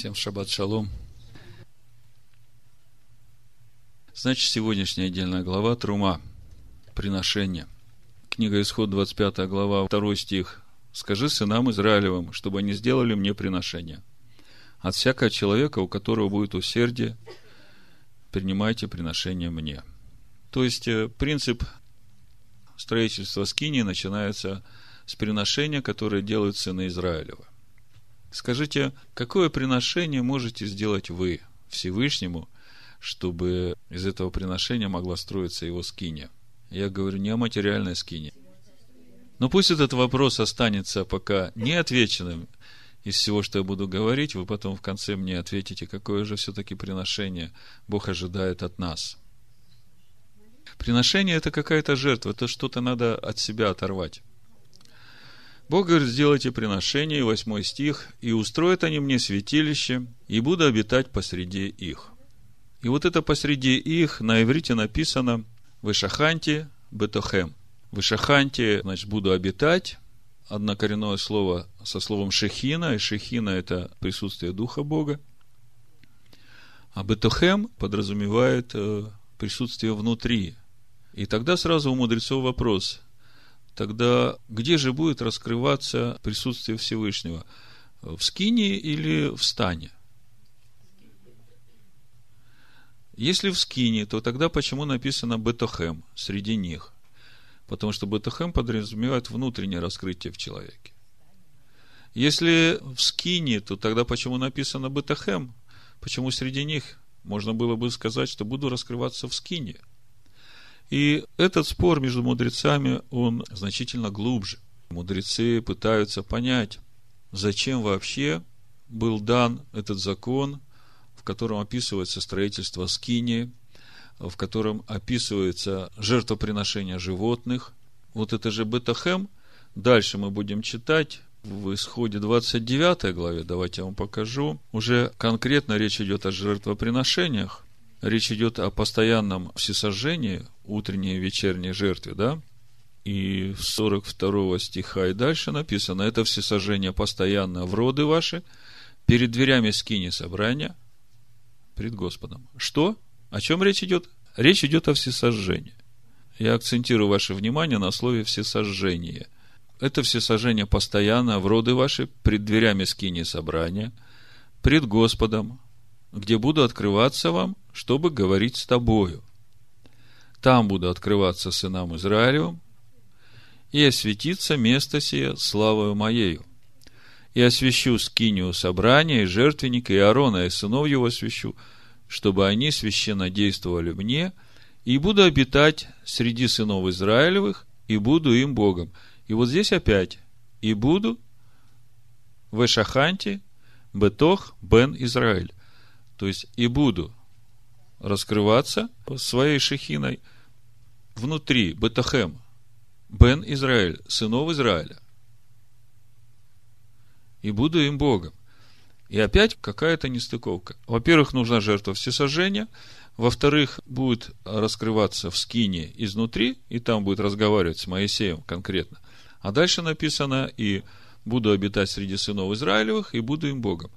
Всем шаббат шалом. Значит, сегодняшняя отдельная глава Трума. Приношение. Книга Исход, 25 глава, 2 стих. «Скажи сынам Израилевым, чтобы они сделали мне приношение. От всякого человека, у которого будет усердие, принимайте приношение мне». То есть, э, принцип строительства скинии начинается с приношения, которое делают сыны Израилева. Скажите, какое приношение можете сделать вы Всевышнему, чтобы из этого приношения могла строиться его скиния? Я говорю не о материальной скине. Но пусть этот вопрос останется пока неотвеченным из всего, что я буду говорить, вы потом в конце мне ответите, какое же все-таки приношение Бог ожидает от нас. Приношение – это какая-то жертва, это что-то надо от себя оторвать. Бог говорит, сделайте приношение, восьмой стих, и устроят они мне святилище, и буду обитать посреди их. И вот это посреди их на иврите написано Вышаханти Бетохем. Вышаханти, значит, буду обитать. Однокоренное слово со словом шехина, и шехина – это присутствие Духа Бога. А Бетохем подразумевает э, присутствие внутри. И тогда сразу у мудрецов вопрос – тогда где же будет раскрываться присутствие Всевышнего? В скине или в стане? Если в скине, то тогда почему написано Бетохем среди них? Потому что Бетохем подразумевает внутреннее раскрытие в человеке. Если в скине, то тогда почему написано Бетохем? Почему среди них? Можно было бы сказать, что буду раскрываться в скине – и этот спор между мудрецами, он значительно глубже. Мудрецы пытаются понять, зачем вообще был дан этот закон, в котором описывается строительство скинии, в котором описывается жертвоприношение животных. Вот это же Бетахем. Дальше мы будем читать в исходе 29 главе, давайте я вам покажу. Уже конкретно речь идет о жертвоприношениях. Речь идет о постоянном всесожжении, утренней и вечерней жертве, да? И 42 стиха и дальше написано, это всесожжение постоянно в роды ваши, перед дверями скини собрания, пред Господом. Что? О чем речь идет? Речь идет о всесожжении. Я акцентирую ваше внимание на слове всесожжение. Это всесожжение постоянно в роды ваши, пред дверями скини собрания, пред Господом, где буду открываться вам, чтобы говорить с тобою. Там буду открываться сынам Израилевым, и осветится место сие славою моею. И освящу скинию собрания и жертвенника, и Аарона, и сынов его освящу, чтобы они священно действовали мне, и буду обитать среди сынов Израилевых, и буду им Богом. И вот здесь опять, и буду в Эшаханте, Бетох, Бен Израиль. То есть, и буду раскрываться своей шехиной внутри Бетахем, Бен Израиль, сынов Израиля. И буду им Богом. И опять какая-то нестыковка. Во-первых, нужна жертва всесожжения. Во-вторых, будет раскрываться в скине изнутри, и там будет разговаривать с Моисеем конкретно. А дальше написано, и буду обитать среди сынов Израилевых, и буду им Богом.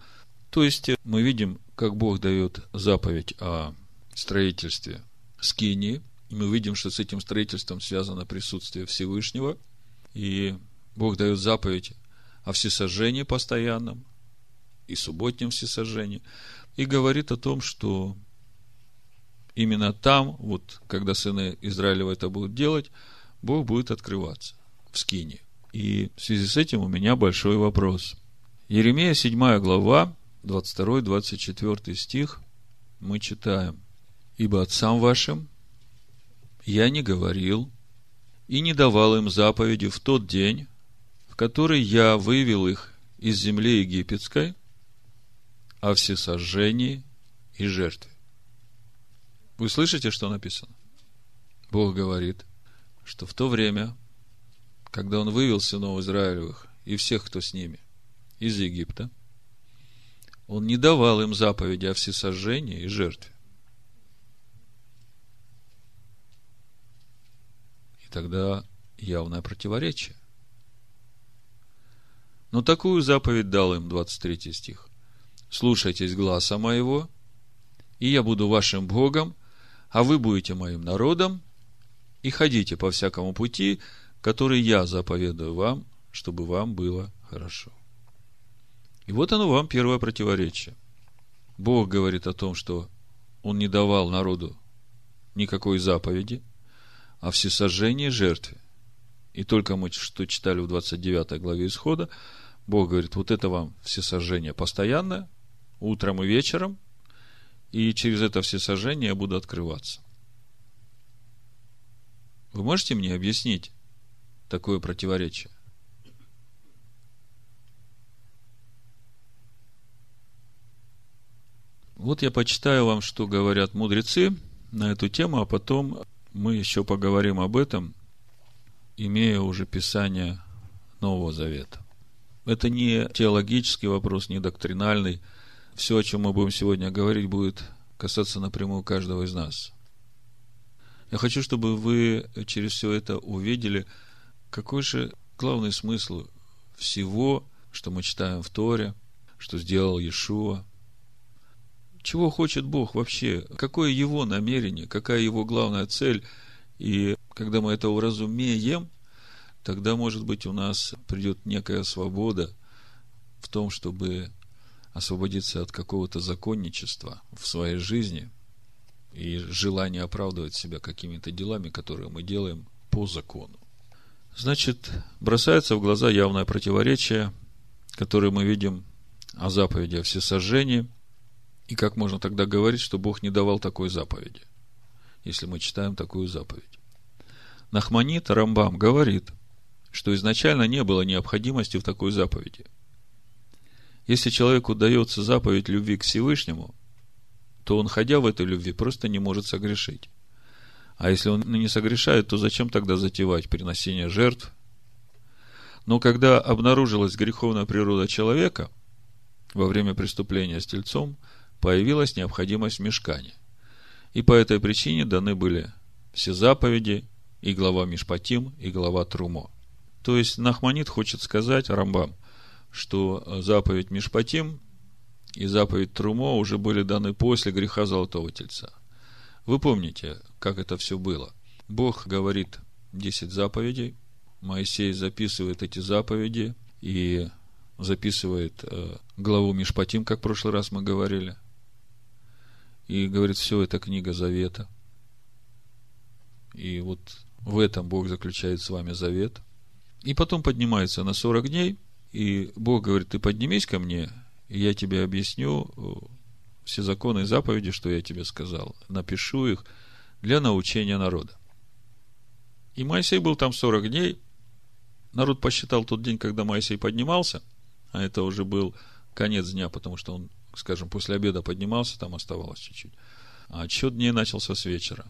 То есть, мы видим, как Бог дает заповедь о строительстве скинии, и мы видим, что с этим строительством связано присутствие Всевышнего, и Бог дает заповедь о всесожжении постоянном и субботнем всесожжении, и говорит о том, что именно там, вот когда сыны Израилева это будут делать, Бог будет открываться в скине. И в связи с этим у меня большой вопрос. Еремея 7 глава, 22-24 стих, мы читаем – ибо отцам вашим я не говорил и не давал им заповеди в тот день, в который я вывел их из земли египетской о всесожжении и жертве. Вы слышите, что написано? Бог говорит, что в то время, когда Он вывел сынов Израилевых и всех, кто с ними, из Египта, Он не давал им заповеди о всесожжении и жертве. Тогда явное противоречие. Но такую заповедь дал им, 23 стих. слушайтесь гласа моего, и я буду вашим Богом, а вы будете моим народом, и ходите по всякому пути, который я заповедую вам, чтобы вам было хорошо. И вот оно вам первое противоречие. Бог говорит о том, что Он не давал народу никакой заповеди о всесожжении жертве. И только мы что читали в 29 главе Исхода, Бог говорит, вот это вам всесожжение постоянное, утром и вечером, и через это всесожжение я буду открываться. Вы можете мне объяснить такое противоречие? Вот я почитаю вам, что говорят мудрецы на эту тему, а потом мы еще поговорим об этом, имея уже Писание Нового Завета. Это не теологический вопрос, не доктринальный. Все, о чем мы будем сегодня говорить, будет касаться напрямую каждого из нас. Я хочу, чтобы вы через все это увидели, какой же главный смысл всего, что мы читаем в Торе, что сделал Иешуа. Чего хочет Бог вообще? Какое его намерение? Какая его главная цель? И когда мы это уразумеем – тогда, может быть, у нас придет некая свобода в том, чтобы освободиться от какого-то законничества в своей жизни и желания оправдывать себя какими-то делами, которые мы делаем по закону. Значит, бросается в глаза явное противоречие, которое мы видим о заповеди о всесожжении. И как можно тогда говорить, что Бог не давал такой заповеди, если мы читаем такую заповедь? Нахманит Рамбам говорит – что изначально не было необходимости в такой заповеди. Если человеку дается заповедь любви к Всевышнему, то он, ходя в этой любви, просто не может согрешить. А если он не согрешает, то зачем тогда затевать приносение жертв? Но когда обнаружилась греховная природа человека, во время преступления с тельцом появилась необходимость мешкания. И по этой причине даны были все заповеди, и глава Мишпатим, и глава Трумо. То есть Нахманит хочет сказать, Рамбам, что заповедь Мишпатим и заповедь Трумо уже были даны после греха Золотого Тельца. Вы помните, как это все было. Бог говорит 10 заповедей, Моисей записывает эти заповеди и записывает э, главу Мишпатим, как в прошлый раз мы говорили. И говорит, все это книга Завета. И вот в этом Бог заключает с вами завет – и потом поднимается на 40 дней, и Бог говорит, ты поднимись ко мне, и я тебе объясню э, все законы и заповеди, что я тебе сказал. Напишу их для научения народа. И Моисей был там 40 дней. Народ посчитал тот день, когда Моисей поднимался, а это уже был конец дня, потому что он, скажем, после обеда поднимался, там оставалось чуть-чуть. А отсчет дней начался с вечера.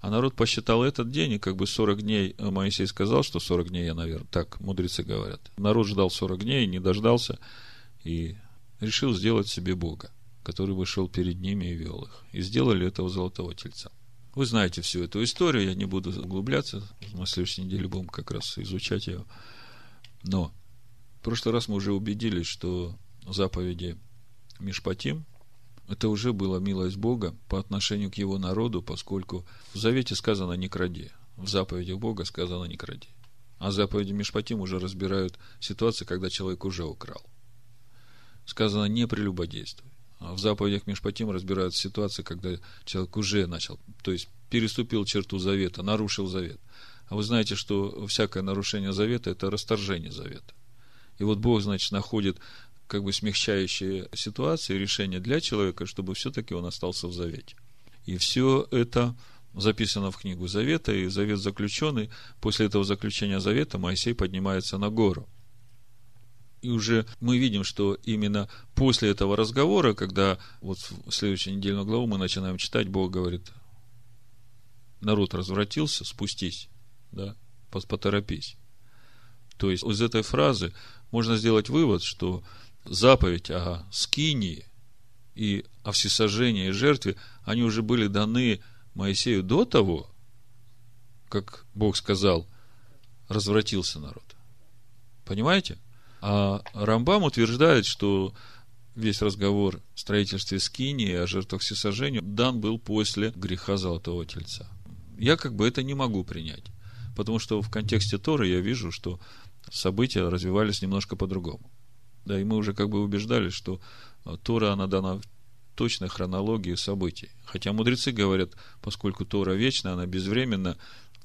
А народ посчитал этот день, и как бы 40 дней э, Моисей сказал, что 40 дней я, наверное, так мудрецы говорят. Народ ждал 40 дней, не дождался, и решил сделать себе Бога, который вышел перед ними и вел их. И сделали этого золотого тельца. Вы знаете всю эту историю, я не буду углубляться. На следующей неделе будем как раз изучать ее. Но в прошлый раз мы уже убедились, что заповеди Мишпатим это уже была милость Бога по отношению к его народу, поскольку в Завете сказано «не кради», в заповедях Бога сказано «не кради». А заповеди Мишпатим уже разбирают ситуации, когда человек уже украл. Сказано «не прелюбодействуй». А в заповедях Мишпатим разбирают ситуации, когда человек уже начал, то есть переступил черту завета, нарушил завет. А вы знаете, что всякое нарушение завета – это расторжение завета. И вот Бог, значит, находит как бы смягчающие ситуации, решения для человека, чтобы все-таки он остался в завете. И все это записано в книгу Завета, и завет заключенный. После этого заключения завета Моисей поднимается на гору. И уже мы видим, что именно после этого разговора, когда вот в следующую недельную главу мы начинаем читать, Бог говорит, народ развратился, спустись, да, поторопись. То есть из этой фразы можно сделать вывод, что заповедь о скинии и о всесожжении и жертве, они уже были даны Моисею до того, как Бог сказал, развратился народ. Понимаете? А Рамбам утверждает, что весь разговор о строительстве скинии, о жертвах всесожжения дан был после греха Золотого Тельца. Я как бы это не могу принять, потому что в контексте Торы я вижу, что события развивались немножко по-другому. Да, и мы уже как бы убеждались, что Тора, она дана в точной хронологии событий. Хотя мудрецы говорят, поскольку Тора вечна, она безвременна,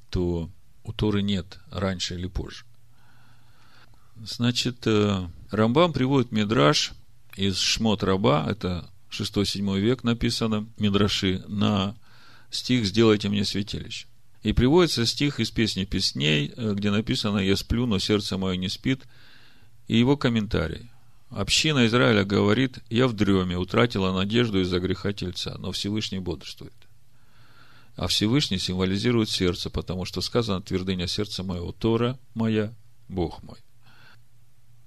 то у Торы нет раньше или позже. Значит, э, Рамбам приводит Мидраш из Шмот Раба, это 6-7 век написано, Мидраши, на стих «Сделайте мне святилище». И приводится стих из песни песней, э, где написано «Я сплю, но сердце мое не спит», и его комментарий. Община Израиля говорит, я в дреме утратила надежду из-за греха тельца, но Всевышний бодрствует. А Всевышний символизирует сердце, потому что сказано твердыня сердца моего, Тора моя, Бог мой.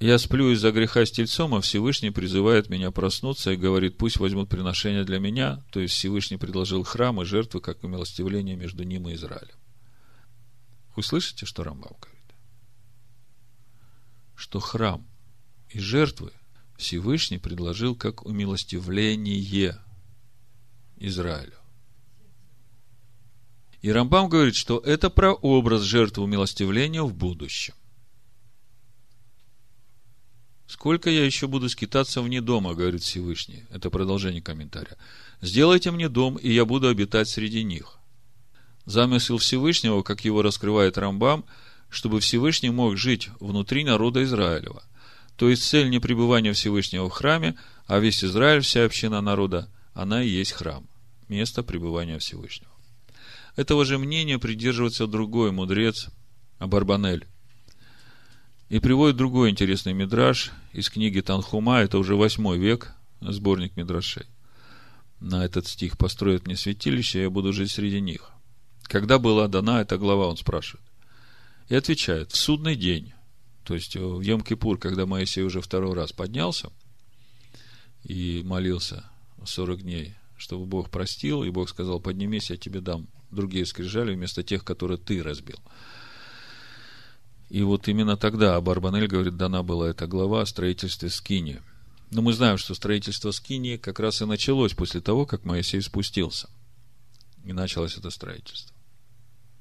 Я сплю из-за греха с тельцом, а Всевышний призывает меня проснуться и говорит, пусть возьмут приношение для меня, то есть Всевышний предложил храм и жертвы, как умилостивление между ним и Израилем. Вы слышите, что Рамбам говорит? Что храм и жертвы Всевышний предложил как умилостивление Израилю. И Рамбам говорит, что это прообраз жертвы умилостивления в будущем. Сколько я еще буду скитаться вне дома, говорит Всевышний. Это продолжение комментария. Сделайте мне дом, и я буду обитать среди них. Замысел Всевышнего, как его раскрывает Рамбам, чтобы Всевышний мог жить внутри народа Израилева. То есть цель не пребывания Всевышнего в храме, а весь Израиль, вся община народа, она и есть храм, место пребывания Всевышнего. Этого же мнения придерживается другой мудрец Абарбанель. И приводит другой интересный мидраж из книги Танхума, это уже восьмой век, сборник мидрашей. На этот стих построят мне святилище, я буду жить среди них. Когда была дана эта глава, он спрашивает. И отвечает, в судный день, то есть в Йом-Кипур, когда Моисей уже второй раз поднялся и молился 40 дней, чтобы Бог простил, и Бог сказал, поднимись, я тебе дам другие скрижали вместо тех, которые ты разбил – и вот именно тогда Абарбанель говорит, дана была эта глава о строительстве Скини. Но мы знаем, что строительство Скини как раз и началось после того, как Моисей спустился. И началось это строительство.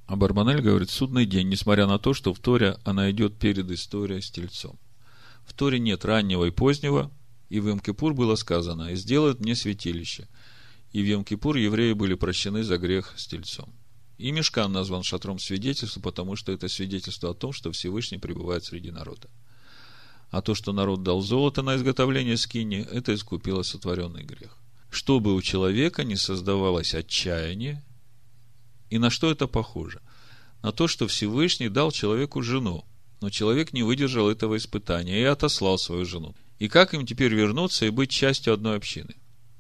А Барбанель говорит, судный день, несмотря на то, что в Торе она идет перед историей с тельцом. В Торе нет раннего и позднего, и в Йом-Кипур было сказано, и сделают мне святилище. И в Йом-Кипур евреи были прощены за грех с тельцом. И Мешкан назван шатром свидетельства, потому что это свидетельство о том, что Всевышний пребывает среди народа. А то, что народ дал золото на изготовление скини, это искупило сотворенный грех. Чтобы у человека не создавалось отчаяние, и на что это похоже? На то, что Всевышний дал человеку жену, но человек не выдержал этого испытания и отослал свою жену. И как им теперь вернуться и быть частью одной общины,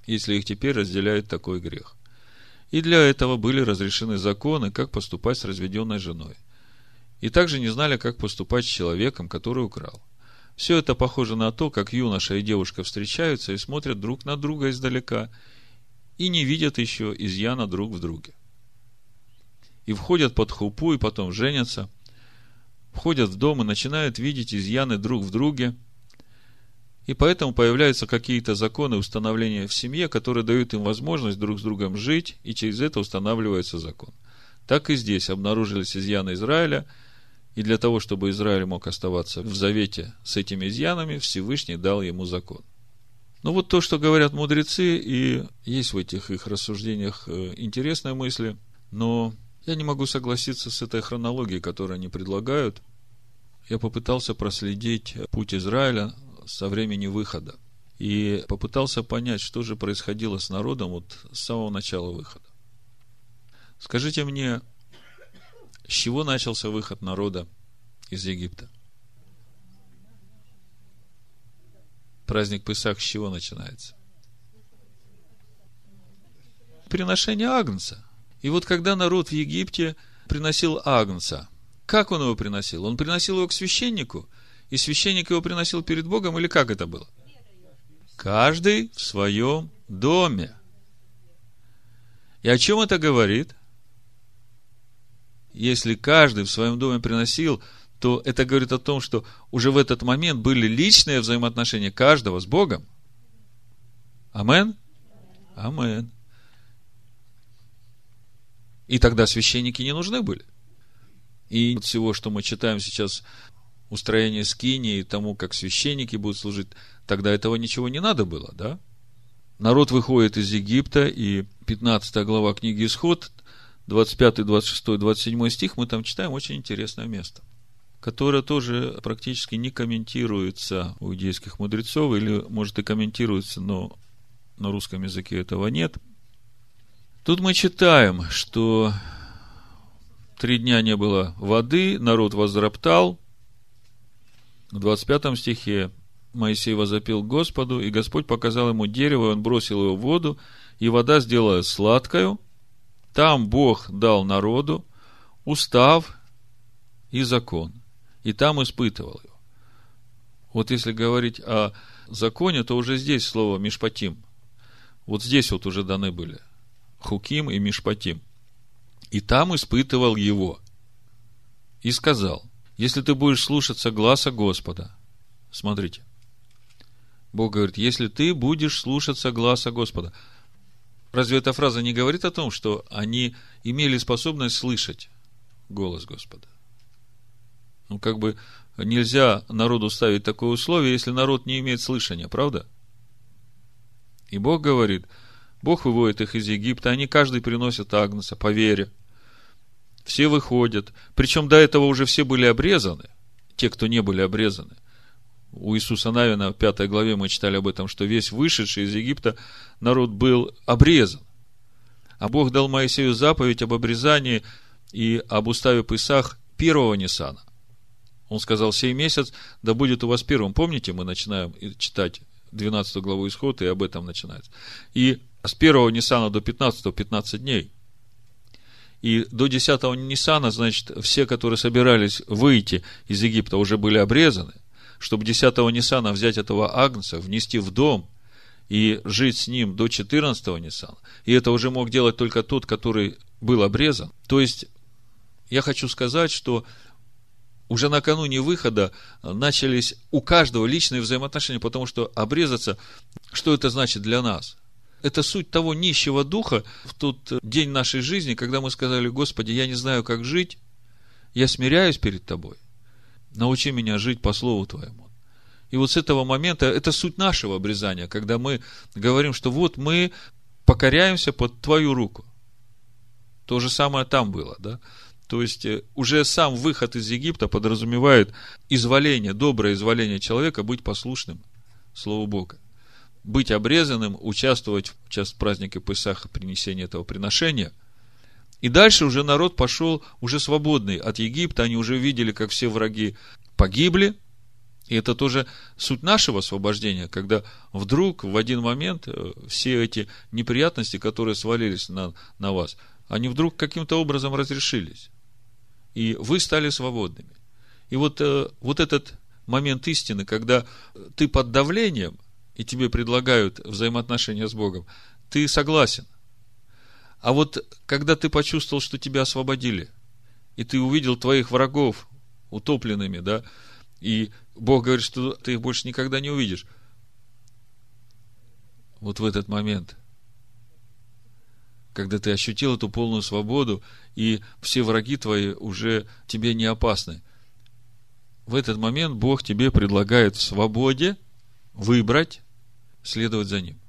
если их теперь разделяет такой грех? И для этого были разрешены законы, как поступать с разведенной женой. И также не знали, как поступать с человеком, который украл. Все это похоже на то, как юноша и девушка встречаются и смотрят друг на друга издалека, и не видят еще изъяна друг в друге. И входят под хупу, и потом женятся, входят в дом и начинают видеть изъяны друг в друге – и поэтому появляются какие-то законы установления в семье, которые дают им возможность друг с другом жить, и через это устанавливается закон. Так и здесь обнаружились изъяны Израиля, и для того, чтобы Израиль мог оставаться в завете с этими изъянами, Всевышний дал ему закон. Ну вот то, что говорят мудрецы, и есть в этих их рассуждениях э, интересные мысли, но я не могу согласиться с этой хронологией, которую они предлагают. Я попытался проследить путь Израиля со времени выхода. И попытался понять, что же происходило с народом вот с самого начала выхода. Скажите мне, с чего начался выход народа из Египта? Праздник Песах с чего начинается? Приношение Агнца. И вот когда народ в Египте приносил Агнца, как он его приносил? Он приносил его к священнику – и священник его приносил перед Богом, или как это было? Каждый в своем доме. И о чем это говорит? Если каждый в своем доме приносил, то это говорит о том, что уже в этот момент были личные взаимоотношения каждого с Богом. Амен? Амен. И тогда священники не нужны были. И всего, что мы читаем сейчас, устроение скини и тому, как священники будут служить, тогда этого ничего не надо было, да? Народ выходит из Египта, и 15 глава книги Исход, 25, 26, 27 стих, мы там читаем очень интересное место, которое тоже практически не комментируется у иудейских мудрецов, или, может, и комментируется, но на русском языке этого нет. Тут мы читаем, что три дня не было воды, народ возроптал. В 25 стихе Моисей возопил Господу, и Господь показал ему дерево, и он бросил его в воду, и вода сделала сладкою. Там Бог дал народу устав и закон, и там испытывал его. Вот если говорить о законе, то уже здесь слово «мишпатим». Вот здесь вот уже даны были Хуким и Мишпатим. И там испытывал его. И сказал, если ты будешь слушаться гласа Господа, смотрите, Бог говорит, если ты будешь слушаться гласа Господа. Разве эта фраза не говорит о том, что они имели способность слышать голос Господа? Ну, как бы нельзя народу ставить такое условие, если народ не имеет слышания, правда? И Бог говорит, Бог выводит их из Египта, они каждый приносит агнца по вере. Все выходят. Причем до этого уже все были обрезаны, те, кто не были обрезаны. У Иисуса Навина в пятой главе мы читали об этом, что весь вышедший из Египта народ был обрезан. А Бог дал Моисею заповедь об обрезании и об уставе Писах первого Ниссана. Он сказал, сей месяц да будет у вас первым. Помните, мы начинаем читать 12 главу Исход, и об этом начинается. И с первого Ниссана до 15 15 дней. И до 10 Ниссана, значит, все, которые собирались выйти из Египта, уже были обрезаны – чтобы 10-го Ниссана взять этого Агнца, внести в дом и жить с ним до 14-го Ниссана. И это уже мог делать только тот, который был обрезан. То есть, я хочу сказать, что уже накануне выхода начались у каждого личные взаимоотношения, потому что обрезаться, что это значит для нас? Это суть того нищего духа в тот день нашей жизни, когда мы сказали, Господи, я не знаю, как жить, я смиряюсь перед Тобой научи меня жить по Слову Твоему. И вот с этого момента, это суть нашего обрезания, когда мы говорим, что вот мы покоряемся под Твою руку. То же самое там было, да? То есть, э, уже сам выход из Египта подразумевает изволение, доброе изволение человека быть послушным Слову Бога. Быть обрезанным, участвовать в час праздника Песаха, принесения этого приношения – и дальше уже народ пошел уже свободный от Египта. Они уже видели, как все враги погибли. И это тоже суть нашего освобождения, когда вдруг в один момент э, все эти неприятности, которые свалились на, на вас, они вдруг каким-то образом разрешились. И вы стали свободными. И вот, э, вот этот момент истины, когда ты под давлением, и тебе предлагают взаимоотношения с Богом, ты согласен. А вот когда ты почувствовал, что тебя освободили, и ты увидел твоих врагов утопленными, да, и Бог говорит, что ты их больше никогда не увидишь. Вот в этот момент, когда ты ощутил эту полную свободу, и все враги твои уже тебе не опасны, в этот момент Бог тебе предлагает в свободе выбрать, следовать за Ним.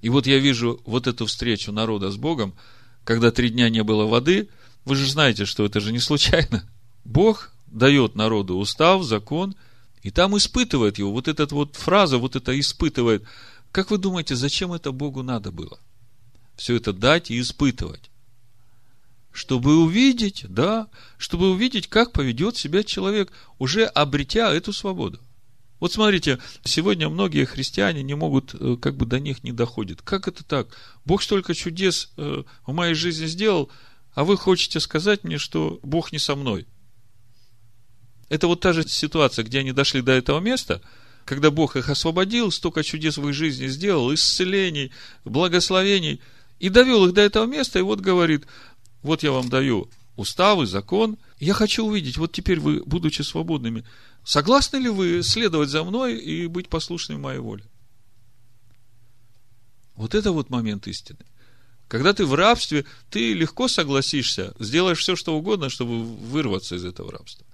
И вот я вижу вот эту встречу народа с Богом, когда три дня не было воды. Вы же знаете, что это же не случайно. Бог дает народу устав, закон, и там испытывает его. Вот эта вот фраза, вот это испытывает. Как вы думаете, зачем это Богу надо было? Все это дать и испытывать. Чтобы увидеть, да, чтобы увидеть, как поведет себя человек, уже обретя эту свободу. Вот смотрите, сегодня многие христиане не могут, э, как бы до них не доходит. Как это так? Бог столько чудес э, в моей жизни сделал, а вы хотите сказать мне, что Бог не со мной. Это вот та же ситуация, где они дошли до этого места, когда Бог их освободил, столько чудес в их жизни сделал, исцелений, благословений, и довел их до этого места, и вот говорит, вот я вам даю уставы, закон, я хочу увидеть, вот теперь вы, будучи свободными, Согласны ли вы следовать за мной и быть послушными моей воле? Вот это вот момент истины. Когда ты в рабстве, ты легко согласишься, сделаешь все, что угодно, чтобы вырваться из этого рабства.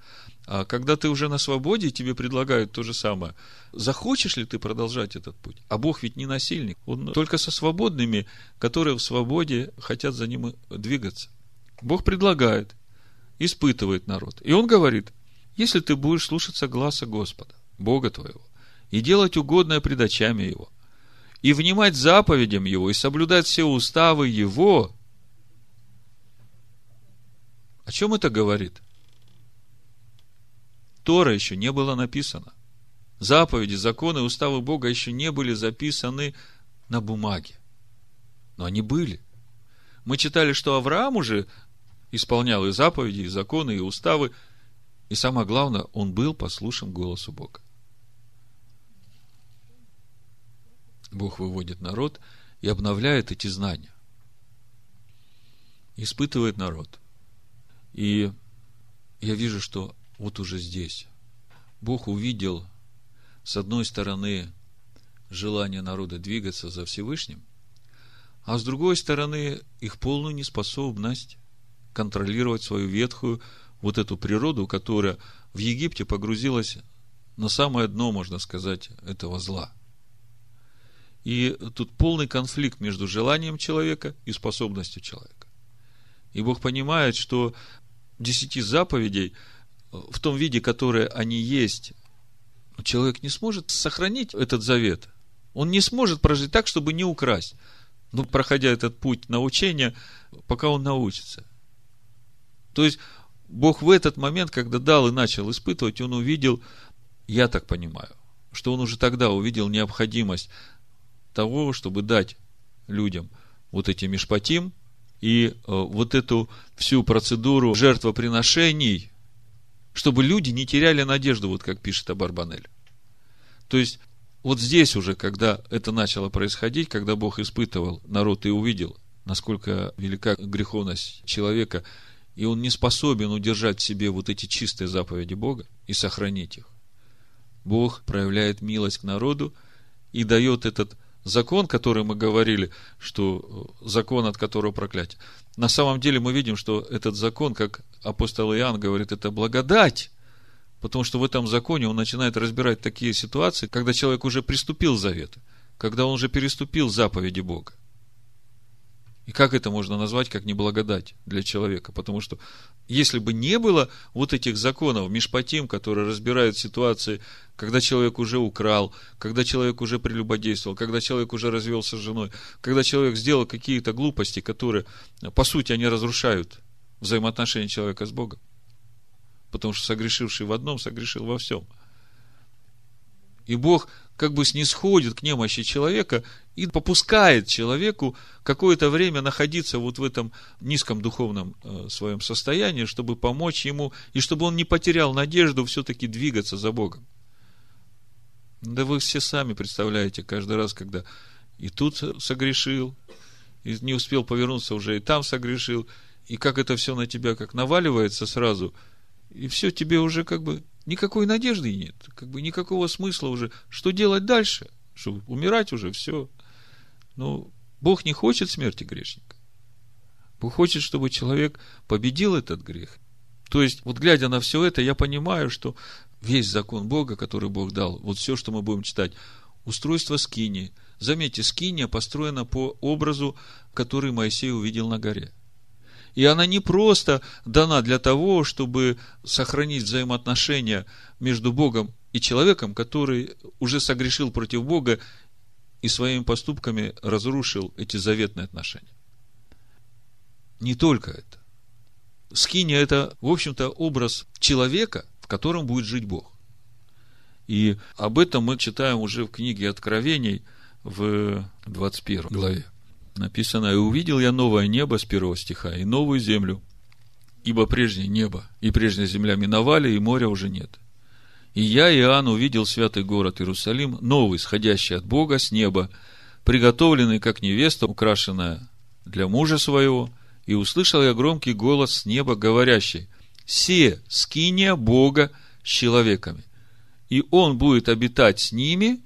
А когда ты уже на свободе, тебе предлагают то же самое. Захочешь ли ты продолжать этот путь? А Бог ведь не насильник. Он только со свободными, которые в свободе хотят за ним двигаться. Бог предлагает, испытывает народ. И он говорит, если ты будешь слушаться гласа Господа, Бога твоего, и делать угодное пред очами Его, и внимать заповедям Его, и соблюдать все уставы Его, о чем это говорит? Тора еще не было написано. Заповеди, законы, уставы Бога еще не были записаны на бумаге. Но они были. Мы читали, что Авраам уже исполнял и заповеди, и законы, и уставы. И самое главное, он был послушен голосу Бога. Бог выводит народ и обновляет эти знания. Испытывает народ. И я вижу, что вот уже здесь Бог увидел, с одной стороны, желание народа двигаться за Всевышним, а с другой стороны, их полную неспособность контролировать свою ветхую вот эту природу, которая в Египте погрузилась на самое дно, можно сказать, этого зла. И тут полный конфликт между желанием человека и способностью человека. И Бог понимает, что десяти заповедей в том виде, которое они есть, человек не сможет сохранить этот завет. Он не сможет прожить так, чтобы не украсть. Ну, проходя этот путь научения, пока он научится. То есть, Бог в этот момент, когда дал и начал испытывать, он увидел, я так понимаю, что он уже тогда увидел необходимость того, чтобы дать людям вот эти мишпатим и э, вот эту всю процедуру жертвоприношений, чтобы люди не теряли надежду, вот как пишет Абарбанель. То есть, вот здесь уже, когда это начало происходить, когда Бог испытывал народ и увидел, насколько велика греховность человека, и он не способен удержать в себе вот эти чистые заповеди Бога и сохранить их. Бог проявляет милость к народу и дает этот закон, который мы говорили, что э, закон, от которого проклятие. На самом деле мы видим, что этот закон, как апостол Иоанн говорит, это благодать, потому что в этом законе он начинает разбирать такие ситуации, когда человек уже приступил завет, когда он уже переступил заповеди Бога. И как это можно назвать, как неблагодать для человека? Потому что если бы не было вот этих законов, Мишпатим, которые разбирают ситуации, когда человек уже украл, когда человек уже прелюбодействовал, когда человек уже развелся с женой, когда человек сделал какие-то глупости, которые, по сути, они разрушают взаимоотношения человека с Богом. Потому что согрешивший в одном, согрешил во всем. И Бог как бы снисходит к немощи человека и попускает человеку какое-то время находиться вот в этом низком духовном э, своем состоянии, чтобы помочь ему, и чтобы он не потерял надежду все-таки двигаться за Богом. Да вы все сами представляете, каждый раз, когда и тут согрешил, и не успел повернуться, уже и там согрешил, и как это все на тебя как наваливается сразу, и все, тебе уже как бы никакой надежды нет, как бы никакого смысла уже. Что делать дальше? Что умирать уже, все. Ну, Бог не хочет смерти грешника. Бог хочет, чтобы человек победил этот грех. То есть, вот глядя на все это, я понимаю, что весь закон Бога, который Бог дал, вот все, что мы будем читать, устройство скини. Заметьте, скиния построена по образу, который Моисей увидел на горе. И она не просто дана для того, чтобы сохранить взаимоотношения между Богом и человеком, который уже согрешил против Бога и своими поступками разрушил эти заветные отношения. Не только это. Скиния – это, в общем-то, образ человека, в котором будет жить Бог. И об этом мы читаем уже в книге Откровений в 21 главе написано, «И увидел я новое небо» с первого стиха, «и новую землю, ибо прежнее небо и прежняя земля миновали, и моря уже нет. И я, Иоанн, увидел святый город Иерусалим, новый, сходящий от Бога с неба, приготовленный, как невеста, украшенная для мужа своего, и услышал я громкий голос с неба, говорящий, «Се, скиния Бога с человеками, и Он будет обитать с ними,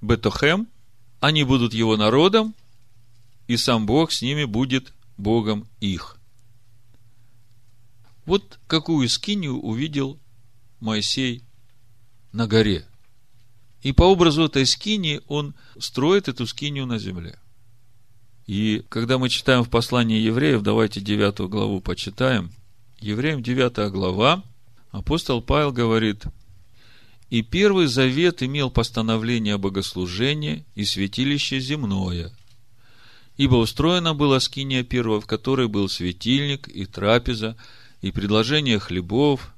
Бетохем, они будут его народом, и сам Бог с ними будет Богом их. Вот какую скинию увидел Моисей на горе. И по образу этой скинии он строит эту скинию на земле. И когда мы читаем в послании евреев, давайте девятую главу почитаем. Евреям девятая глава, апостол Павел говорит, «И первый завет имел постановление о богослужении и святилище земное, ибо устроена была скиния первая, в которой был светильник и трапеза, и предложение хлебов,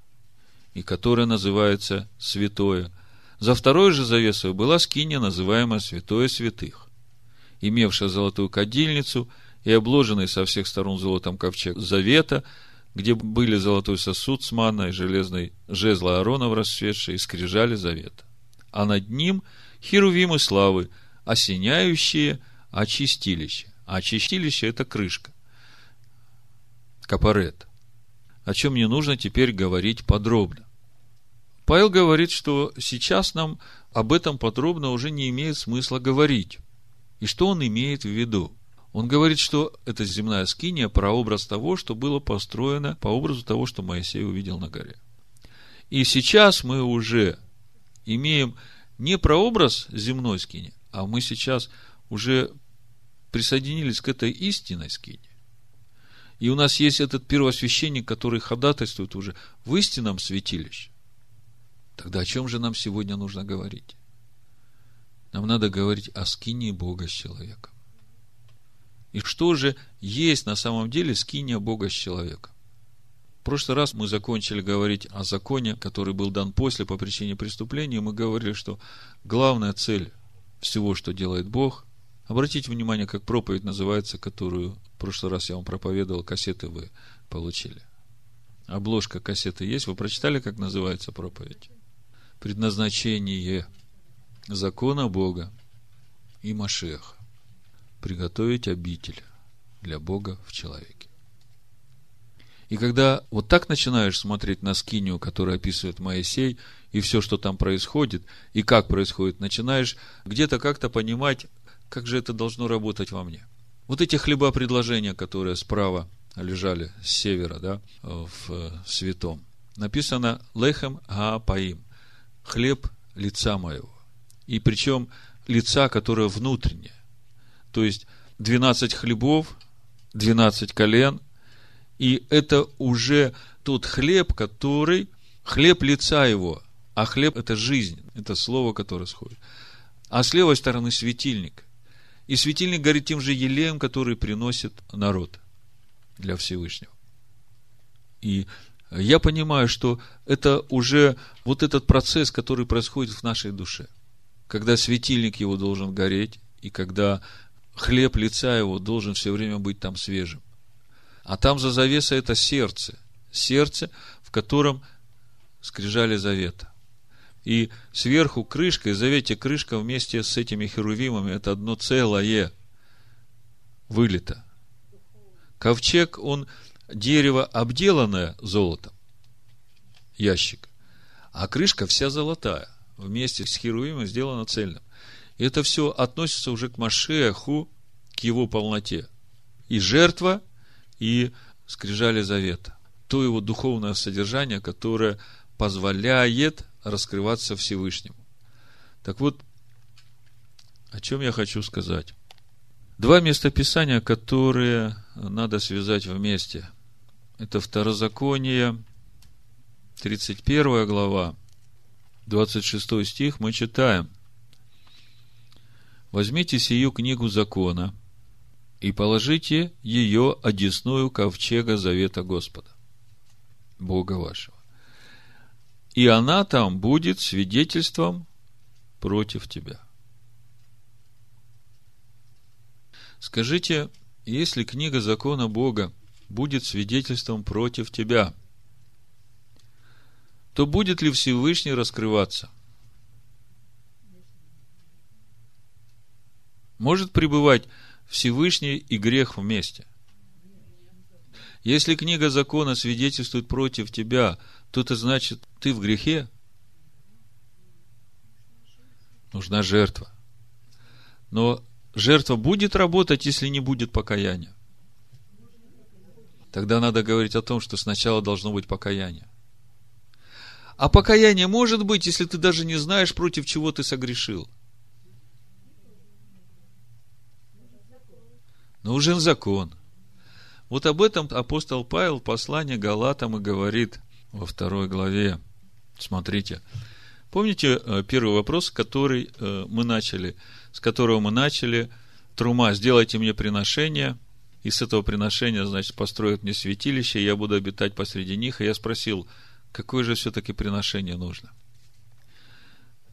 и которая называется святое. За второй же завесой была скиния, называемая святое святых имевшая золотую кадильницу и обложенный со всех сторон золотом ковчег завета, где были золотой сосуд с манной, железный жезл Ааронов расцветший и скрижали завета. А над ним херувимы славы, осеняющие очистилище. А очистилище – это крышка. Капарет. О чем не нужно теперь говорить подробно. Павел говорит, что сейчас нам об этом подробно уже не имеет смысла говорить. И что он имеет в виду? Он говорит, что эта земная скиния – прообраз того, что было построено по образу того, что Моисей увидел на горе. И сейчас мы уже имеем не прообраз земной скини, а мы сейчас уже присоединились к этой истинной скине. И у нас есть этот первосвященник, который ходатайствует уже в истинном святилище. Тогда о чем же нам сегодня нужно говорить? Нам надо говорить о скинии Бога с человеком. И что же есть на самом деле скиния Бога с человеком? В прошлый раз мы закончили говорить о законе, который был дан после по причине преступления. Мы говорили, что главная цель всего, что делает Бог, обратите внимание, как проповедь называется, которую в прошлый раз я вам проповедовал, кассеты вы получили. Обложка кассеты есть. Вы прочитали, как называется проповедь? Предназначение – закона Бога и Машеха. Приготовить обитель для Бога в человеке. И когда вот так начинаешь смотреть на скинию, которую описывает Моисей, и все, что там происходит, и как происходит, начинаешь где-то как-то понимать, как же это должно работать во мне. Вот эти хлеба предложения, которые справа лежали с севера, да, в святом, написано «Лехем Гаапаим» – хлеб лица моего и причем лица, которое внутреннее. То есть 12 хлебов, 12 колен, и это уже тот хлеб, который, хлеб лица его, а хлеб – это жизнь, это слово, которое сходит. А с левой стороны светильник. И светильник горит тем же елеем, который приносит народ для Всевышнего. И я понимаю, что это уже вот этот процесс, который происходит в нашей душе – когда светильник его должен гореть, и когда хлеб лица его должен все время быть там свежим. А там за завесой это сердце. Сердце, в котором скрижали завета. И сверху крышка, и заветьте, крышка вместе с этими херувимами, это одно целое вылито. Ковчег, он дерево обделанное золотом, ящик, а крышка вся золотая вместе с Херувимом сделано цельным. И это все относится уже к Машеху, к его полноте. И жертва, и скрижали завета. То его духовное содержание, которое позволяет раскрываться Всевышнему. Так вот, о чем я хочу сказать. Два местописания, которые надо связать вместе. Это Второзаконие, 31 глава, 26 стих мы читаем. Возьмите сию книгу закона и положите ее одесную ковчега завета Господа, Бога вашего. И она там будет свидетельством против тебя. Скажите, если книга закона Бога будет свидетельством против тебя – то будет ли Всевышний раскрываться? Может пребывать Всевышний и грех вместе? Если книга закона свидетельствует против тебя, то это значит, ты в грехе. Нужна жертва. Но жертва будет работать, если не будет покаяния. Тогда надо говорить о том, что сначала должно быть покаяние. А покаяние может быть, если ты даже не знаешь, против чего ты согрешил. Нужен закон. Вот об этом апостол Павел в послании Галатам и говорит во второй главе. Смотрите. Помните э, первый вопрос, который э, мы начали, с которого мы начали? Трума, сделайте мне приношение, и с этого приношения, значит, построят мне святилище, и я буду обитать посреди них. И я спросил, какое же все-таки приношение нужно?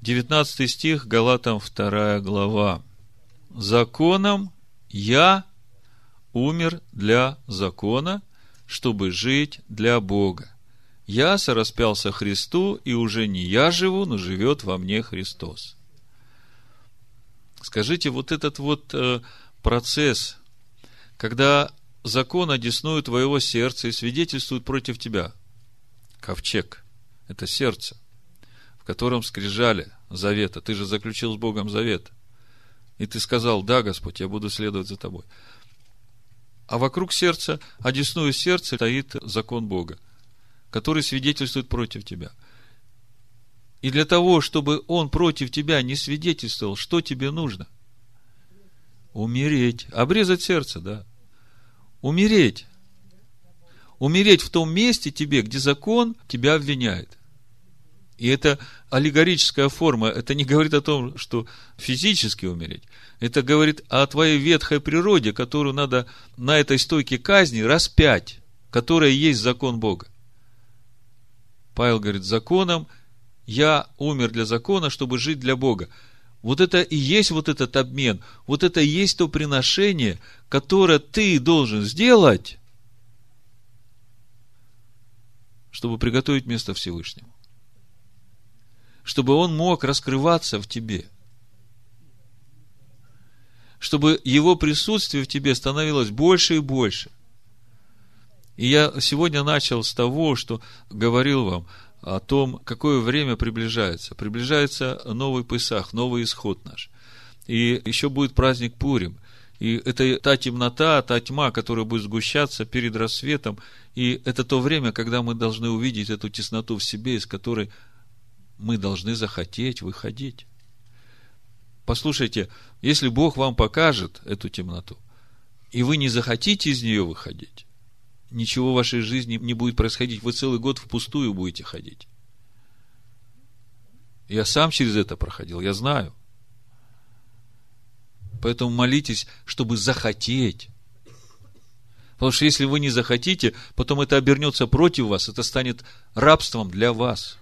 19 стих, Галатам 2 глава. Законом я умер для закона, чтобы жить для Бога. Я сораспялся Христу, и уже не я живу, но живет во мне Христос. Скажите, вот этот вот э, процесс, когда закон одесную твоего сердца и свидетельствует против тебя, ковчег, это сердце, в котором скрижали завета, ты же заключил с Богом завет, и ты сказал, да, Господь, я буду следовать за тобой. А вокруг сердца, одесную сердце стоит закон Бога который свидетельствует против тебя. И для того, чтобы он против тебя не свидетельствовал, что тебе нужно? Умереть. Обрезать сердце, да. Умереть. Умереть в том месте тебе, где закон тебя обвиняет. И это аллегорическая форма. Это не говорит о том, что физически умереть. Это говорит о твоей ветхой природе, которую надо на этой стойке казни распять, которая есть закон Бога. Павел говорит, законом я умер для закона, чтобы жить для Бога. Вот это и есть вот этот обмен, вот это и есть то приношение, которое ты должен сделать, чтобы приготовить место Всевышнему. Чтобы он мог раскрываться в тебе. Чтобы его присутствие в тебе становилось больше и больше. И я сегодня начал с того, что говорил вам о том, какое время приближается. Приближается новый Песах, новый исход наш. И еще будет праздник Пурим. И это та темнота, та тьма, которая будет сгущаться перед рассветом. И это то время, когда мы должны увидеть эту тесноту в себе, из которой мы должны захотеть выходить. Послушайте, если Бог вам покажет эту темноту, и вы не захотите из нее выходить, ничего в вашей жизни не будет происходить. Вы целый год впустую будете ходить. Я сам через это проходил, я знаю. Поэтому молитесь, чтобы захотеть. Потому что если вы не захотите, потом это обернется против вас, это станет рабством для вас.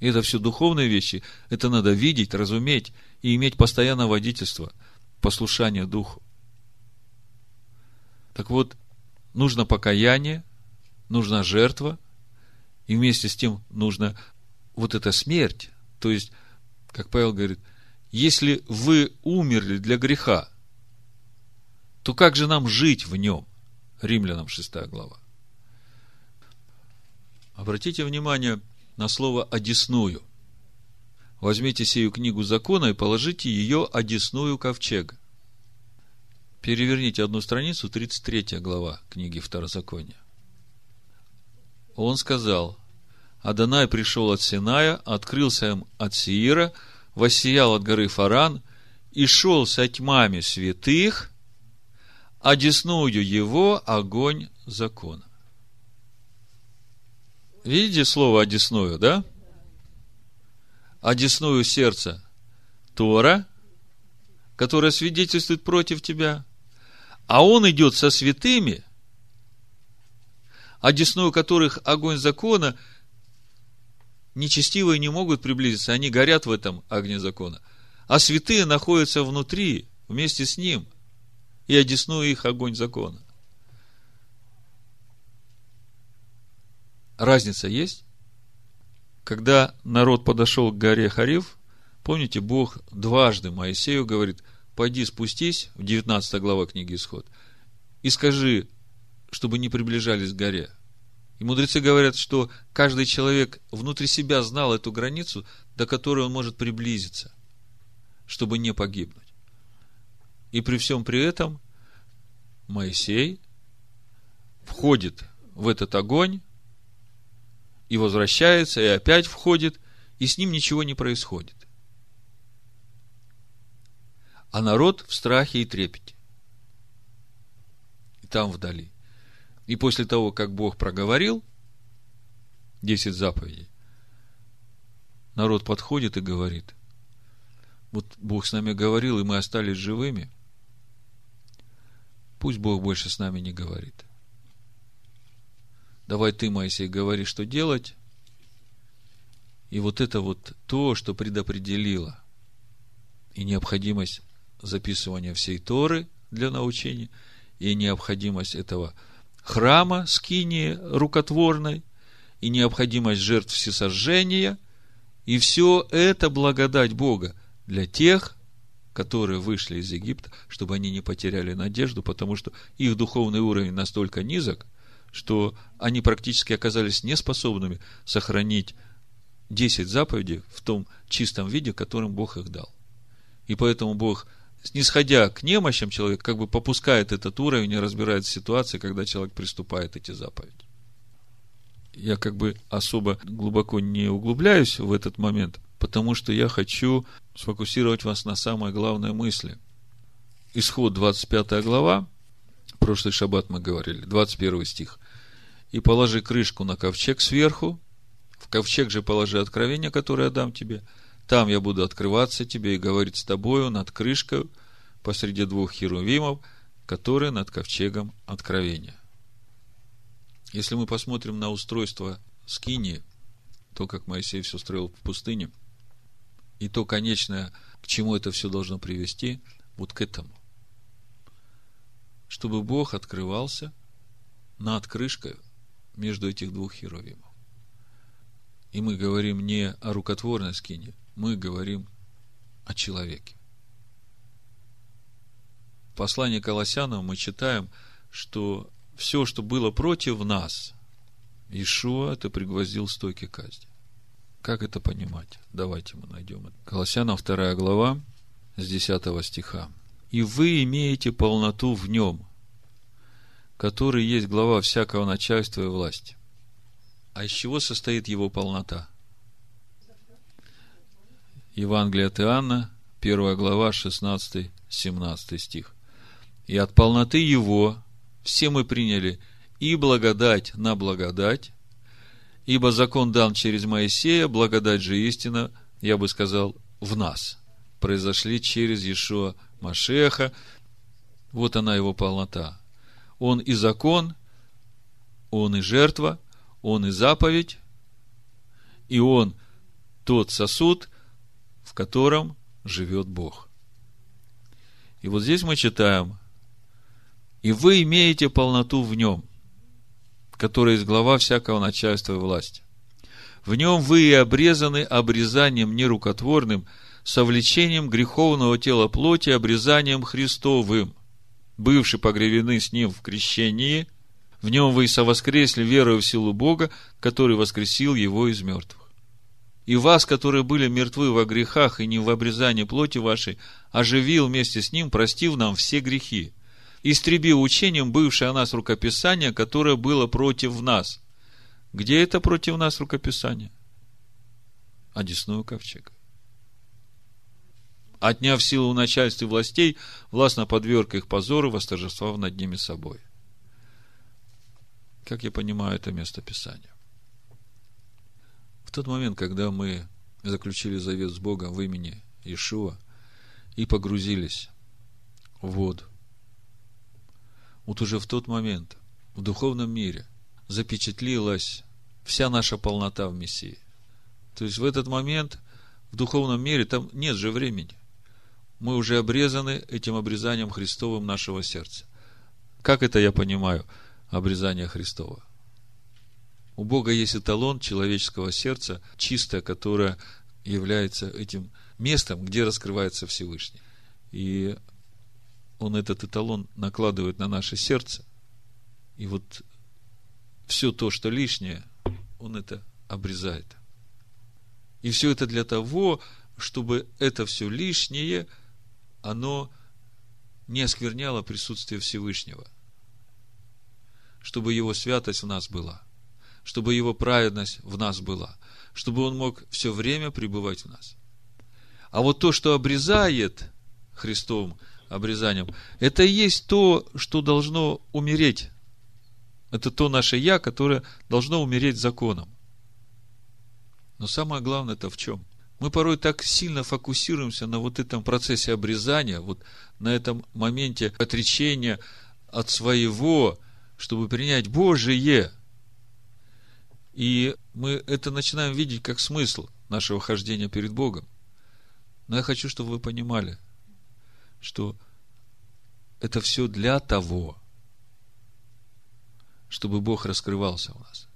Это все духовные вещи, это надо видеть, разуметь и иметь постоянное водительство, послушание Духу. Так вот, нужно покаяние, нужна жертва, и вместе с тем нужна вот эта смерть. То есть, как Павел говорит, если вы умерли для греха, то как же нам жить в нем? Римлянам 6 глава. Обратите внимание на слово «одесную». Возьмите сию книгу закона и положите ее одесную ковчега. Переверните одну страницу, 33 глава книги Второзакония. Он сказал, Адонай пришел от Синая, открылся им от Сиира, воссиял от горы Фаран и шел со тьмами святых, одесную его огонь закона. Видите слово одесную, да? Одесную сердце Тора, которое свидетельствует против тебя – а он идет со святыми, одесную которых огонь закона, нечестивые не могут приблизиться, они горят в этом огне закона. А святые находятся внутри, вместе с ним, и одесную их огонь закона. Разница есть? Когда народ подошел к горе Хариф, помните, Бог дважды Моисею говорит – пойди спустись, в 19 глава книги Исход, и скажи, чтобы не приближались к горе. И мудрецы говорят, что каждый человек внутри себя знал эту границу, до которой он может приблизиться, чтобы не погибнуть. И при всем при этом Моисей входит в этот огонь и возвращается, и опять входит, и с ним ничего не происходит. А народ в страхе и трепете. И там вдали. И после того, как Бог проговорил 10 заповедей, народ подходит и говорит, вот Бог с нами говорил, и мы остались живыми, пусть Бог больше с нами не говорит. Давай ты, Моисей, говори, что делать. И вот это вот то, что предопределило и необходимость записывания всей Торы для научения, и необходимость этого храма, скинии рукотворной, и необходимость жертв всесожжения, и все это благодать Бога для тех, которые вышли из Египта, чтобы они не потеряли надежду, потому что их духовный уровень настолько низок, что они практически оказались неспособными сохранить 10 заповедей в том чистом виде, которым Бог их дал. И поэтому Бог, снисходя к немощам человека, как бы попускает этот уровень и разбирает ситуации, когда человек приступает эти заповеди. Я как бы особо глубоко не углубляюсь в этот момент, потому что я хочу сфокусировать вас на самой главной мысли. Исход 25 глава, прошлый шаббат мы говорили, 21 стих и положи крышку на ковчег сверху, в ковчег же положи откровение, которое я дам тебе, там я буду открываться тебе и говорить с тобою над крышкой посреди двух херувимов, которые над ковчегом откровения. Если мы посмотрим на устройство скини, то, как Моисей все строил в пустыне, и то конечное, к чему это все должно привести, вот к этому. Чтобы Бог открывался над крышкой между этих двух херовимов. И мы говорим не о рукотворной скине, мы говорим о человеке. В послании Колоссянам мы читаем, что все, что было против нас, Ишуа это пригвоздил стойки казни. Как это понимать? Давайте мы найдем это. Колоссянам 2 глава с 10 стиха. «И вы имеете полноту в нем, который есть глава всякого начальства и власти. А из чего состоит его полнота? Евангелие от Иоанна, 1 глава, 16-17 стих. И от полноты его все мы приняли и благодать на благодать, ибо закон дан через Моисея, благодать же истина, я бы сказал, в нас. Произошли через Иешуа Машеха. Вот она его полнота. Он и закон, он и жертва, он и заповедь, и он тот сосуд, в котором живет Бог. И вот здесь мы читаем, и вы имеете полноту в нем, который есть глава всякого начальства и власти. В нем вы и обрезаны обрезанием нерукотворным, совлечением греховного тела плоти, обрезанием Христовым – бывшие погребены с ним в крещении, в нем вы и совоскресли верою в силу Бога, который воскресил его из мертвых. И вас, которые были мертвы во грехах и не в обрезании плоти вашей, оживил вместе с ним, простив нам все грехи, истребил учением бывшее о нас рукописание, которое было против нас. Где это против нас рукописание? Одесную ковчега отняв силу у начальства и властей, властно подверг их позору, восторжествовав над ними собой. Как я понимаю это место Писания? В тот момент, когда мы заключили завет с Богом в имени Иешуа и погрузились в воду, вот уже в тот момент в духовном мире запечатлилась вся наша полнота в Мессии. То есть в этот момент в духовном мире там нет же времени мы уже обрезаны этим обрезанием Христовым нашего сердца. Как это я понимаю, обрезание Христова? У Бога есть эталон человеческого сердца, чистое, которое является этим местом, где раскрывается Всевышний. И Он этот эталон накладывает на наше сердце. И вот все то, что лишнее, Он это обрезает. И все это для того, чтобы это все лишнее – оно не оскверняло присутствие Всевышнего. Чтобы Его святость в нас была. Чтобы Его праведность в нас была. Чтобы Он мог все время пребывать в нас. А вот то, что обрезает Христом обрезанием, это и есть то, что должно умереть. Это то наше «я», которое должно умереть законом. Но самое главное это в чем? Мы порой так сильно фокусируемся на вот этом процессе обрезания, вот на этом моменте отречения от своего, чтобы принять Божие. И мы это начинаем видеть как смысл нашего хождения перед Богом. Но я хочу, чтобы вы понимали, что это все для того, чтобы Бог раскрывался у нас.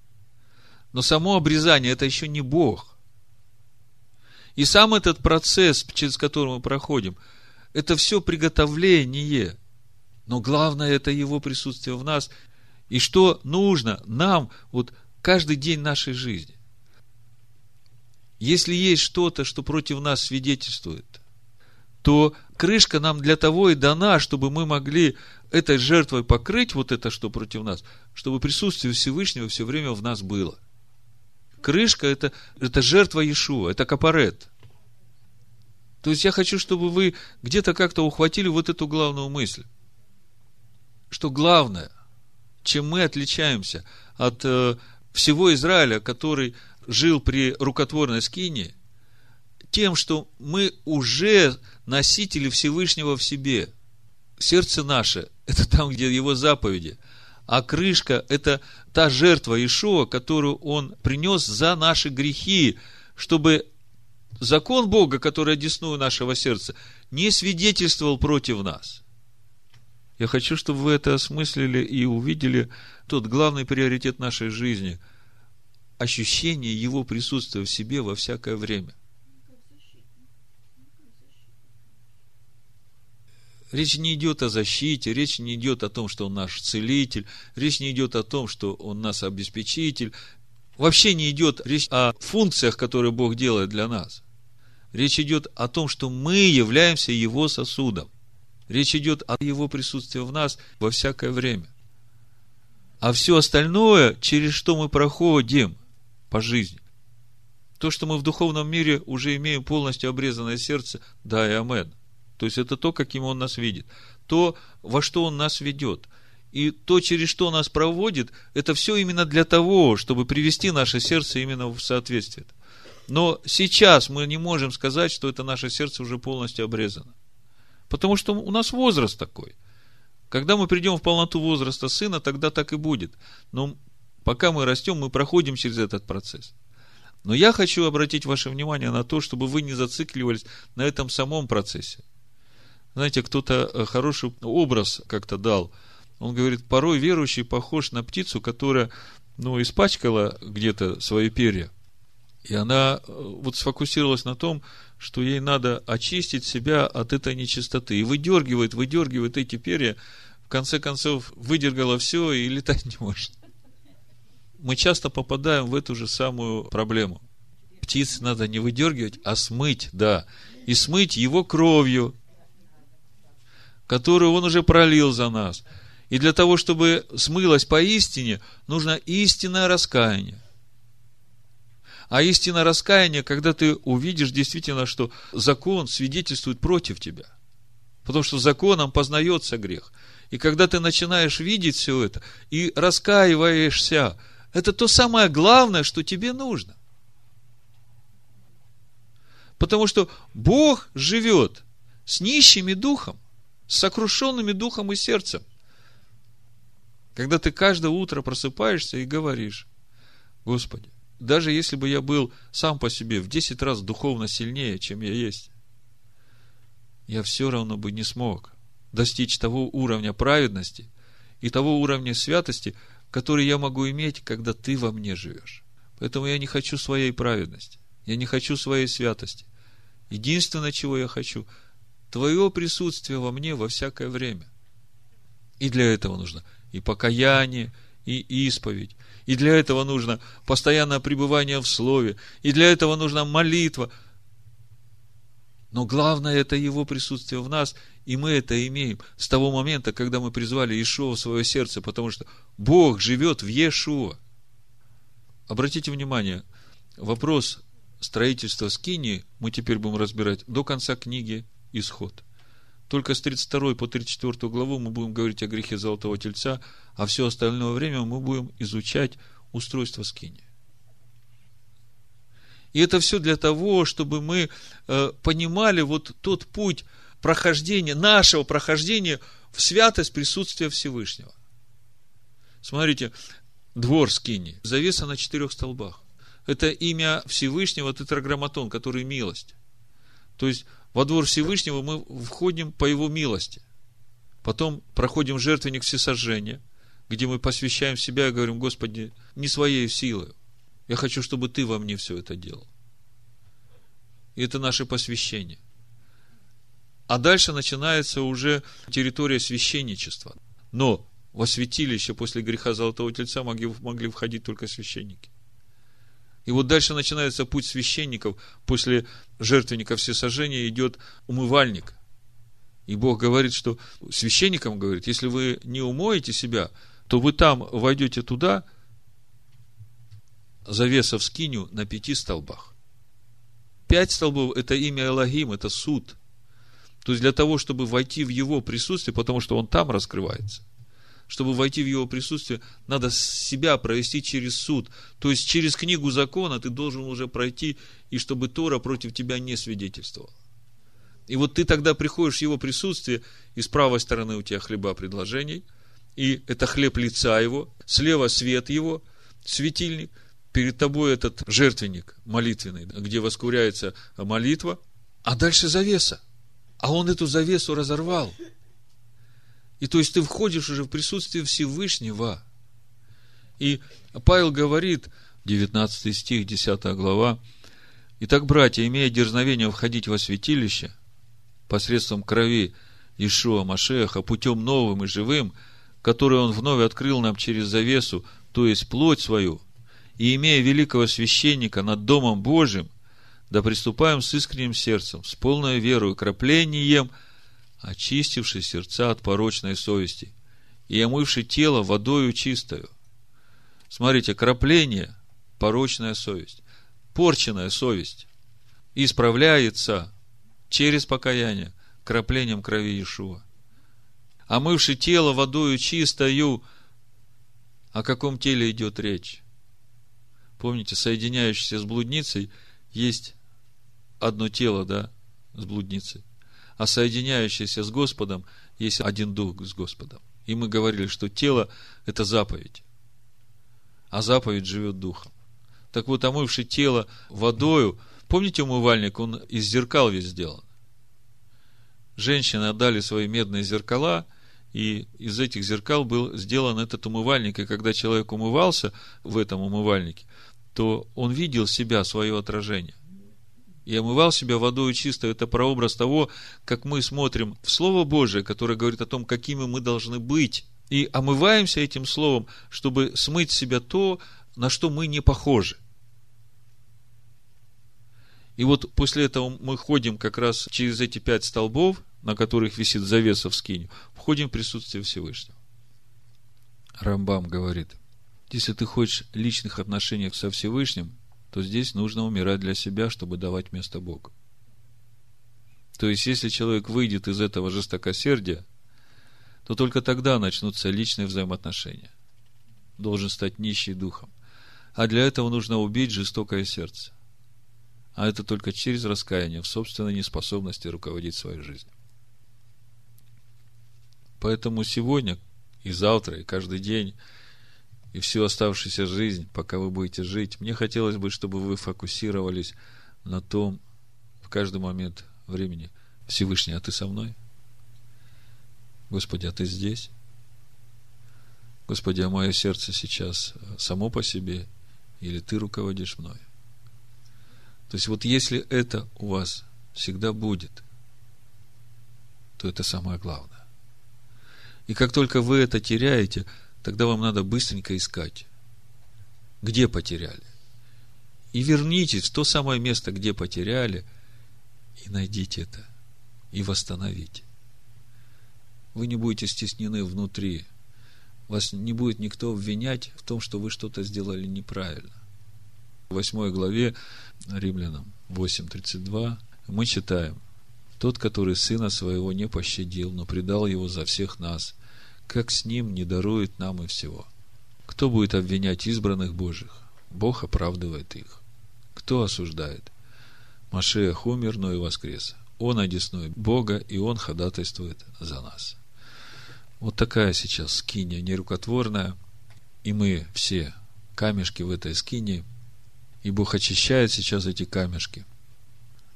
Но само обрезание – это еще не Бог. И сам этот процесс, через который мы проходим, это все приготовление. Но главное – это Его присутствие в нас. И что нужно нам вот каждый день нашей жизни. Если есть что-то, что против нас свидетельствует, то крышка нам для того и дана, чтобы мы могли этой жертвой покрыть вот это, что против нас, чтобы присутствие Всевышнего все время в нас было – Крышка это, это жертва Иешуа, это капарет. То есть я хочу, чтобы вы где-то как-то ухватили вот эту главную мысль. Что главное, чем мы отличаемся от э, всего Израиля, который жил при рукотворной скине, тем, что мы уже носители Всевышнего в себе. Сердце наше – это там, где его заповеди – а крышка – это та жертва Ишуа, которую он принес за наши грехи, чтобы закон Бога, который одесную нашего сердца, не свидетельствовал против нас. Я хочу, чтобы вы это осмыслили и увидели тот главный приоритет нашей жизни – ощущение Его присутствия в себе во всякое время. Речь не идет о защите, речь не идет о том, что Он наш целитель, речь не идет о том, что Он нас обеспечитель. Вообще не идет речь о функциях, которые Бог делает для нас. Речь идет о том, что мы являемся Его сосудом. Речь идет о Его присутствии в нас во всякое время. А все остальное, через что мы проходим по жизни, то, что мы в духовном мире уже имеем полностью обрезанное сердце, да и амен. То есть это то, каким Он нас видит, то, во что Он нас ведет. И то, через что нас проводит, это все именно для того, чтобы привести наше сердце именно в соответствие. Но сейчас мы не можем сказать, что это наше сердце уже полностью обрезано. Потому что у нас возраст такой. Когда мы придем в полноту возраста сына, тогда так и будет. Но пока мы растем, мы проходим через этот процесс. Но я хочу обратить ваше внимание на то, чтобы вы не зацикливались на этом самом процессе. Знаете, кто-то э, хороший образ как-то дал. Он говорит, порой верующий похож на птицу, которая, ну, испачкала где-то свои перья. И она э, вот сфокусировалась на том, что ей надо очистить себя от этой нечистоты. И выдергивает, выдергивает эти перья, в конце концов выдергала все и летать не может. Мы часто попадаем в эту же самую проблему. Птиц надо не выдергивать, а смыть, да. И смыть его кровью, которую Он уже пролил за нас. И для того, чтобы смылось поистине, нужно истинное раскаяние. А истинное раскаяние, когда ты увидишь действительно, что закон свидетельствует против тебя. Потому что законом познается грех. И когда ты начинаешь видеть все это и раскаиваешься, это то самое главное, что тебе нужно. Потому что Бог живет с нищими духом с сокрушенными духом и сердцем. Когда ты каждое утро просыпаешься и говоришь, Господи, даже если бы я был сам по себе в 10 раз духовно сильнее, чем я есть, я все равно бы не смог достичь того уровня праведности и того уровня святости, который я могу иметь, когда ты во мне живешь. Поэтому я не хочу своей праведности, я не хочу своей святости. Единственное, чего я хочу – Твое присутствие во мне во всякое время. И для этого нужно и покаяние, и исповедь. И для этого нужно постоянное пребывание в Слове. И для этого нужна молитва. Но главное – это Его присутствие в нас. И мы это имеем с того момента, когда мы призвали Иешуа в свое сердце, потому что Бог живет в Иешуа. Обратите внимание, вопрос строительства Скинии мы теперь будем разбирать до конца книги Исход. Только с 32 по 34 главу мы будем говорить о грехе Золотого Тельца, а все остальное время мы будем изучать устройство Скинии. И это все для того, чтобы мы э, понимали вот тот путь прохождения, нашего прохождения в святость присутствия Всевышнего. Смотрите, двор скини, завеса на четырех столбах. Это имя Всевышнего, тетраграмматон, который милость. То есть, во двор Всевышнего мы входим по его милости. Потом проходим жертвенник всесожжения, где мы посвящаем себя и говорим, Господи, не своей силой. Я хочу, чтобы Ты во мне все это делал. И это наше посвящение. А дальше начинается уже территория священничества. Но во святилище после греха Золотого Тельца могли, могли входить только священники. И вот дальше начинается путь священников. После жертвенника всесожжения идет умывальник. И Бог говорит, что священникам говорит, если вы не умоете себя, то вы там войдете туда, завеса в скиню на пяти столбах. Пять столбов – это имя Элогим, это суд. То есть, для того, чтобы войти в его присутствие, потому что он там раскрывается, чтобы войти в его присутствие, надо себя провести через суд. То есть, через книгу закона ты должен уже пройти, и чтобы Тора против тебя не свидетельствовала. И вот ты тогда приходишь в его присутствие, и с правой стороны у тебя хлеба предложений, и это хлеб лица его, слева свет его, светильник, перед тобой этот жертвенник молитвенный, где воскуряется молитва, а дальше завеса – а он эту завесу разорвал. И то есть ты входишь уже в присутствие Всевышнего. И Павел говорит, 19 стих, 10 глава, Итак, братья, имея дерзновение входить во святилище посредством крови Ишуа Машеха путем новым и живым, который он вновь открыл нам через завесу, то есть плоть свою, и имея великого священника над Домом Божьим – да приступаем с искренним сердцем, с полной верой, краплением, очистивши сердца от порочной совести и омывши тело водою чистою. Смотрите, крапление – порочная совесть, порченная совесть исправляется через покаяние краплением крови Иешуа. Омывши тело водою чистою, о каком теле идет речь? Помните, соединяющийся с блудницей есть одно тело, да, с блудницей. А соединяющееся с Господом есть один дух с Господом. И мы говорили, что тело – это заповедь. А заповедь живет духом. Так вот, омывший тело водою, помните умывальник, он из зеркал весь сделан. Женщины отдали свои медные зеркала, и из этих зеркал был сделан этот умывальник. И когда человек умывался в этом умывальнике, то он видел себя, свое отражение и омывал себя водой чистой. Это прообраз того, как мы смотрим в Слово Божие, которое говорит о том, какими мы должны быть. И омываемся этим Словом, чтобы смыть себя то, на что мы не похожи. И вот после этого мы ходим как раз через эти пять столбов, на которых висит завеса в скиню, входим в присутствие Всевышнего. Рамбам говорит, если ты хочешь личных отношений со Всевышним, то здесь нужно умирать для себя, чтобы давать место Богу. То есть, если человек выйдет из этого жестокосердия, то только тогда начнутся личные взаимоотношения. Должен стать нищий духом. А для этого нужно убить жестокое сердце. А это только через раскаяние в собственной неспособности руководить своей жизнью. Поэтому сегодня и завтра, и каждый день – и всю оставшуюся жизнь, пока вы будете жить, мне хотелось бы, чтобы вы фокусировались на том, в каждый момент времени, Всевышний, а ты со мной? Господи, а ты здесь? Господи, а мое сердце сейчас само по себе, или ты руководишь мной? То есть вот если это у вас всегда будет, то это самое главное. И как только вы это теряете – тогда вам надо быстренько искать, где потеряли. И вернитесь в то самое место, где потеряли, и найдите это, и восстановите. вы не будете стеснены внутри. Вас не будет никто обвинять в том, что вы что-то сделали неправильно. В 8 главе Римлянам 8.32 мы читаем, «Тот, который сына своего не пощадил, но предал его за всех нас, как с ним не дарует нам и всего». Кто будет обвинять избранных Божьих? Бог оправдывает их. Кто осуждает? Машех умер, но и воскрес. Он одесной Бога, и Он ходатайствует за нас. Вот такая сейчас скиния нерукотворная, и мы все камешки в этой скине, и Бог очищает сейчас эти камешки.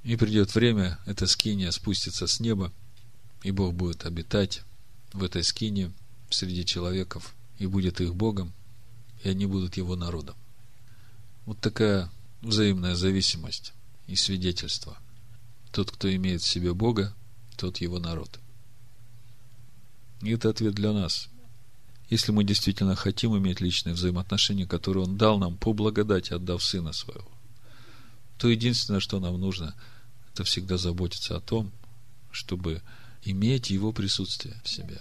И придет время, эта скиния спустится с неба, и Бог будет обитать в этой скине среди человеков, и будет их Богом, и они будут Его народом. Вот такая взаимная зависимость и свидетельство. Тот, кто имеет в себе Бога, тот Его народ. И это ответ для нас. Если мы действительно хотим иметь личные взаимоотношения, которые Он дал нам по благодати, отдав Сына Своего, то единственное, что нам нужно, это всегда заботиться о том, чтобы иметь Его присутствие в себе.